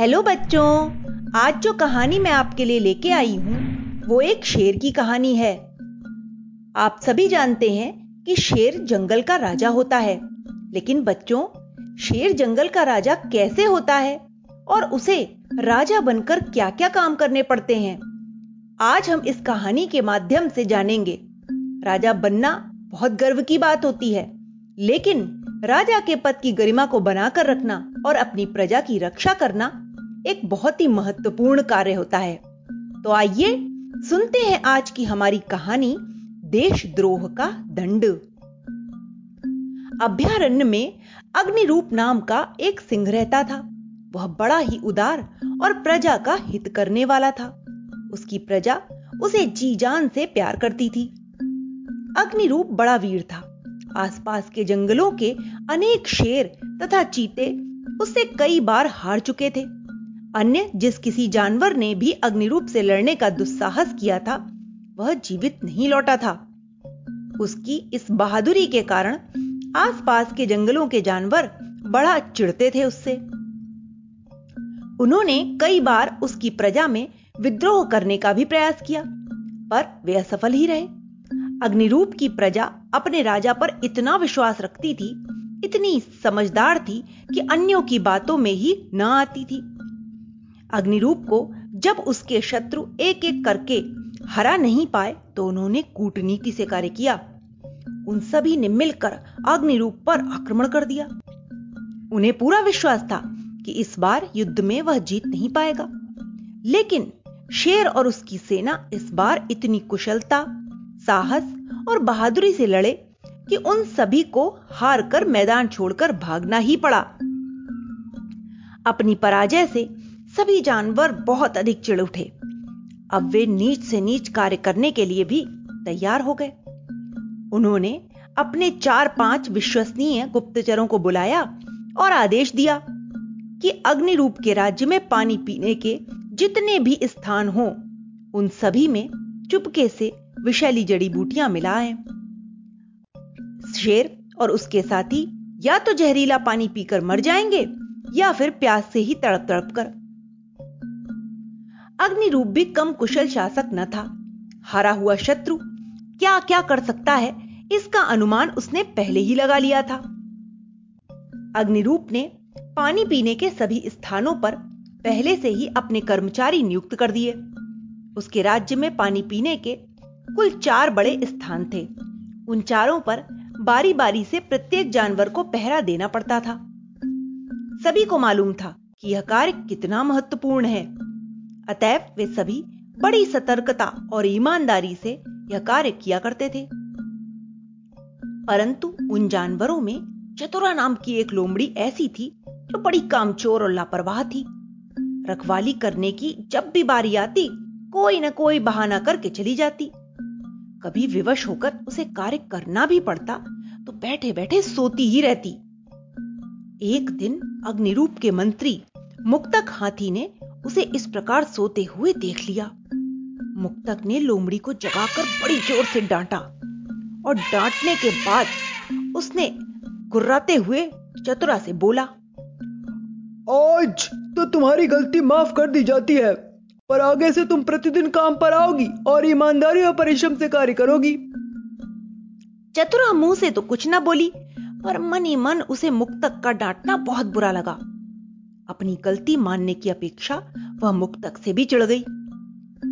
Hello बच्चों, आज जो कहानी मैं आपके लिए लेके आई हूँ, वो एक शेर की कहानी है। आप सभी जानते हैं कि शेर जंगल का राजा होता है, लेकिन बच्चों, शेर जंगल का राजा कैसे होता है और उसे राजा बनकर क्या-क्या काम करने पड़ते हैं, आज हम इस कहानी के माध्यम से जानेंगे। राजा बनना बहुत गर्व की बात होती है, लेकिन राजा के पद की गरिमा को बनाकर रखना और अपनी प्रजा की रक्षा करना एक बहुत ही महत्वपूर्ण कार्य होता है। तो आइए सुनते हैं आज की हमारी कहानी, देशद्रोह का दंड। अभ्यारण्य में अग्निरूप नाम का एक सिंह रहता था। वह बड़ा ही उदार और प्रजा का हित करने वाला था। उसकी प्रजा उसे जी जान से प्यार करती थी। अग्निरूप बड़ा वीर था। आसपास के जंगलों के अनेक शेर तथा चीते उससे कई बार हार चुके थे। अन्य जिस किसी जानवर ने भी अग्निरूप से लड़ने का दुस्साहस किया था, वह जीवित नहीं लौटा था। उसकी इस बहादुरी के कारण आसपास के जंगलों के जानवर बड़ा चिढ़ते थे उससे। उन्होंने कई बार उसकी प्रजा में विद्रोह करने का भी प्रयास किया, पर वे असफल ही रहे। अग्निरूप की प्रजा अपने राजा पर इतना विश्वास रखती थी, इतनी समझदार थी कि अन्यों की बातों में ही न आती थी। अग्निरूप को जब उसके शत्रु एक एक करके हरा नहीं पाए तो उन्होंने कूटनीति से कार्य किया। उन सभी ने मिलकर अग्निरूप पर आक्रमण कर दिया। उन्हें पूरा विश्वास था कि इस बार युद्ध में वह जीत नहीं पाएगा। लेकिन शेर और उसकी सेना इस बार इतनी कुशलता, साहस और बहादुरी से लड़े कि उन सभी को हार कर मैदान छोड़कर भागना ही पड़ा। अपनी पराजय से सभी जानवर बहुत अधिक चिड़ उठे। अब वे नीच से नीच कार्य करने के लिए भी तैयार हो गए। उन्होंने अपने चार पाँच विश्वसनीय गुप्तचरों को बुलाया और आदेश दिया कि अग्निरूप के राज्य में पानी पीने के जितने भी स्थान हो, उन सभी में चुपके से विषैली जड़ी बूटियाँ मिलाएँ। शेर और उसके साथी या तो जहरीला पानी पीकर मर जाएँगे या फिर प्यास से ही तड़प तड़प कर अग्निरूप भी कम कुशल शासक न था। हारा हुआ शत्रु क्या क्या कर सकता है, इसका अनुमान उसने पहले ही लगा लिया था। अग्निरूप ने पानी पीने के सभी स्थानों पर पहले से ही अपने कर्मचारी नियुक्त कर दिए। उसके राज्य में पानी पीने के कुल चार बड़े स्थान थे। उन चारों पर बारी बारी से प्रत्येक जानवर को पहरा देना पड़ता था। सभी को मालूम था कि यह कार्य कितना महत्वपूर्ण है। अतएव वे सभी बड़ी सतर्कता और ईमानदारी से यह कार्य किया करते थे। परंतु उन जानवरों में चतुरा नाम की एक लोमड़ी ऐसी थी, जो बड़ी कामचोर और लापरवाह थी। रखवाली करने की जब भी बारी आती, कोई न कोई बहाना करके चली जाती। कभी विवश होकर उसे कार्य करना भी पड़ता तो बैठे बैठे सोती ही रहती। एक दिन अग्निरूप के मंत्री मुक्तक हाथी ने उसे इस प्रकार सोते हुए देख लिया। मुक्तक ने लोमड़ी को जगाकर बड़ी ज़ोर से डांटा और डांटने के बाद उसने गुर्राते हुए चतुरा से बोला आज तो तुम्हारी गलती माफ़ कर दी जाती है पर आगे से तुम प्रतिदिन काम पर आओगी और ईमानदारी और परिश्रम से कार्य करोगी। चतुरा मुँह से तो कुछ ना बोली पर मन ही मन उसे मुक्तक का डांटना बहुत बुरा लगा। अपनी गलती मानने की अपेक्षा वह मुक्तक से भी चिढ़ गई।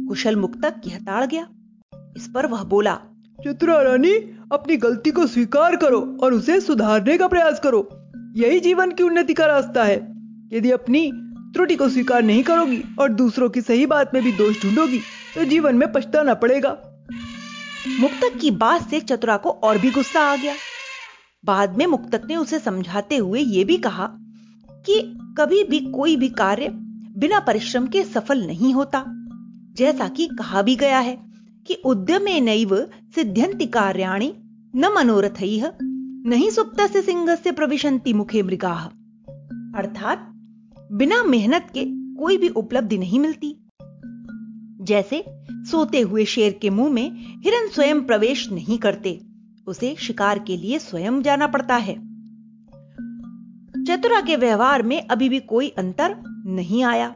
कुशल मुक्तक यह ताड़ गया। इस पर वह बोला चतुरा रानी अपनी गलती को स्वीकार करो और उसे सुधारने का प्रयास करो। यही जीवन की उन्नति का रास्ता है। यदि अपनी त्रुटि को स्वीकार नहीं करोगी और दूसरों की सही बात में भी दोष ढूंढोगी तो जीवन में पछताना पड़ेगा। मुक्तक की बात से चतुरा को और भी गुस्सा आ गया। बाद में मुक्तक ने उसे समझाते हुए यह भी कहा कि कभी भी कोई भी कार्य बिना परिश्रम के सफल नहीं होता। जैसा कि कहा भी गया है कि उद्यमे नैव सिद्ध्यंति कार्याणि न मनोरथ, नहीं सिंह से प्रविशंति मुखे मृगा। अर्थात, बिना मेहनत के कोई भी उपलब्धि नहीं मिलती। जैसे सोते हुए शेर के मुँह में हिरन स्वयं प्रवेश नहीं करते, उसे शिकार के लिए स्वयं जाना पड़ता है। चतुरा के व्यवहार में अभी भी कोई अंतर नहीं आया।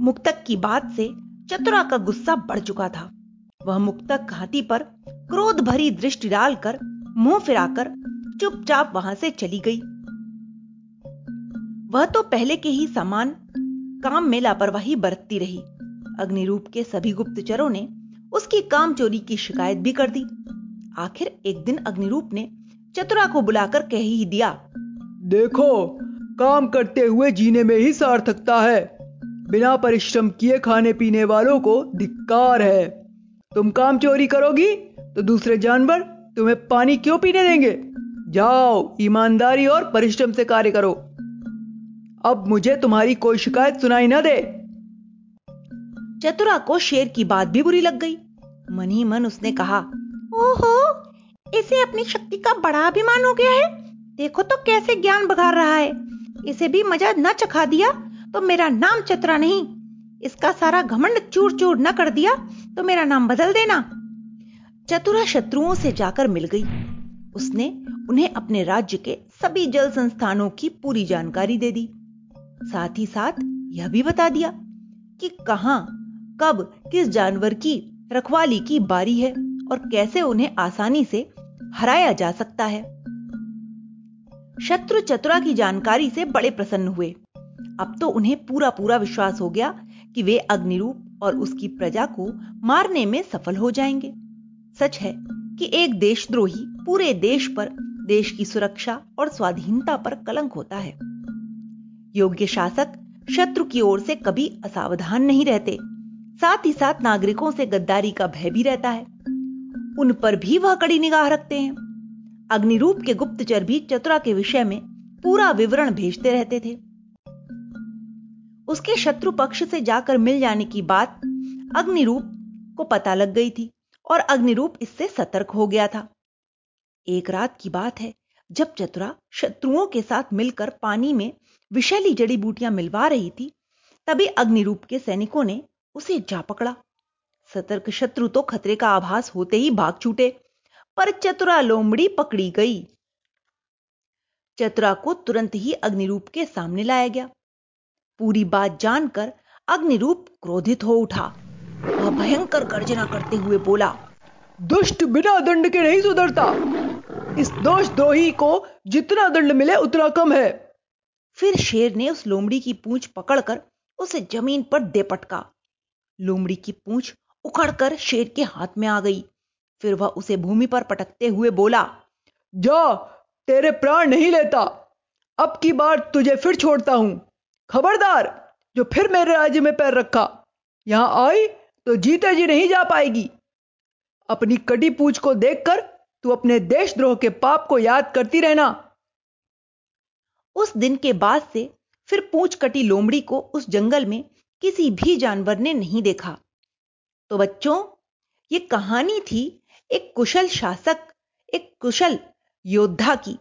मुक्तक की बात से चतुरा का गुस्सा बढ़ चुका था। वह मुक्तक हाथी पर क्रोध भरी दृष्टि डालकर मुँह फिराकर चुपचाप वहाँ से चली गई। वह तो पहले के ही समान काम में लापरवाही बरतती रही। अग्निरूप के सभी गुप्तचरों ने उसकी काम चोरी की शिकायत भी कर दी। आखिर एक दिन अग्निरूप ने चतुरा को बुलाकर कह ही दिया देखो काम करते हुए जीने में ही सार्थकता है। बिना परिश्रम किए खाने पीने वालों को धिक्कार है। तुम काम चोरी करोगी तो दूसरे जानवर तुम्हें पानी क्यों पीने देंगे? जाओ ईमानदारी और परिश्रम से कार्य करो। अब मुझे तुम्हारी कोई शिकायत सुनाई ना दे। चतुरा को शेर की बात भी बुरी लग गई। मन ही मन उसने कहा ओहो इसे अपनी शक्ति का बड़ा अभिमान हो गया है। देखो तो कैसे ज्ञान बघार रहा है। इसे भी मज़ा न चखा दिया तो मेरा नाम चतुरा नहीं। इसका सारा घमंड चूर चूर न कर दिया तो मेरा नाम बदल देना। चतुरा शत्रुओं से जाकर मिल गई। उसने उन्हें अपने राज्य के सभी जल संस्थानों की पूरी जानकारी दे दी। साथ ही साथ यह भी बता दिया कि कहाँ, कब, किस जानवर की रखवाली की बारी है और कैसे उन्हें आसानी से हराया जा सकता है। शत्रु चतुरा की जानकारी से बड़े प्रसन्न हुए। अब तो उन्हें पूरा पूरा विश्वास हो गया कि वे अग्निरूप और उसकी प्रजा को मारने में सफल हो जाएँगे। सच है कि एक देशद्रोही पूरे देश पर देश की सुरक्षा और स्वाधीनता पर कलंक होता है। योग्य शासक शत्रु की ओर से कभी असावधान नहीं रहते। साथ ही साथ नागरिकों से गद्दारी का भय भी रहता है। उन पर भी वह कड़ी निगाह रखते हैं। अग्निरूप के गुप्तचर भी चतुरा के विषय में पूरा विवरण भेजते रहते थे। उसके शत्रु पक्ष से जाकर मिल जाने की बात अग्निरूप को पता लग गई थी और अग्निरूप इससे सतर्क हो गया था। एक रात की बात है जब चतुरा शत्रुओं के साथ मिलकर पानी में विषैली जड़ी बूटियाँ मिलवा रही थी, तभी अग्निरूप के सैनिकों ने उसे जा पकड़ा। सतर्क शत्रु तो खतरे का आभास होते ही भाग छूटे। पर चतुरा लोमड़ी पकड़ी गई। चतुरा को तुरंत ही अग्निरूप के सामने लाया गया। पूरी बात जानकर अग्निरूप क्रोधित हो उठा वह भयंकर गर्जना करते हुए बोला, दुष्ट बिना दंड के नहीं सुधरता। इस दोष द्रोही को जितना दंड मिले उतना कम है। फिर शेर ने उस लोमड़ी की पूंछ पकड़कर उसे ज़मीन पर दे पटका। लोमड़ी की पूंछ उखड़कर शेर के हाथ में आ गई। फिर वह उसे भूमि पर पटकते हुए बोला, जा, तेरे प्राण नहीं लेता। अब की बार तुझे फिर छोड़ता हूँ। खबरदार, जो फिर मेरे राज्य में पैर रखा, यहाँ आई तो जीते जी नहीं जा पाएगी। अपनी कटी पूछ को देखकर तू अपने देशद्रोह के पाप को याद करती रहना। उस दिन के बाद से फिर पूछ कटी लोमड़ी को उस जंगल में किसी भी जानवर ने नहीं देखा। तो बच्चों, ये कहानी थी एक कुशल शासक, एक कुशल योद्धा की।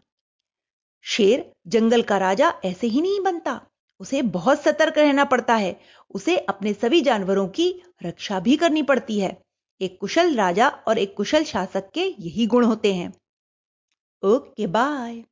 शेर जंगल का राजा ऐसे ही नहीं बनता। उसे बहुत सतर्क रहना पड़ता है। उसे अपने सभी जानवरों की रक्षा भी करनी पड़ती है। एक कुशल राजा और एक कुशल शासक के यही गुण होते हैं। Okay, bye.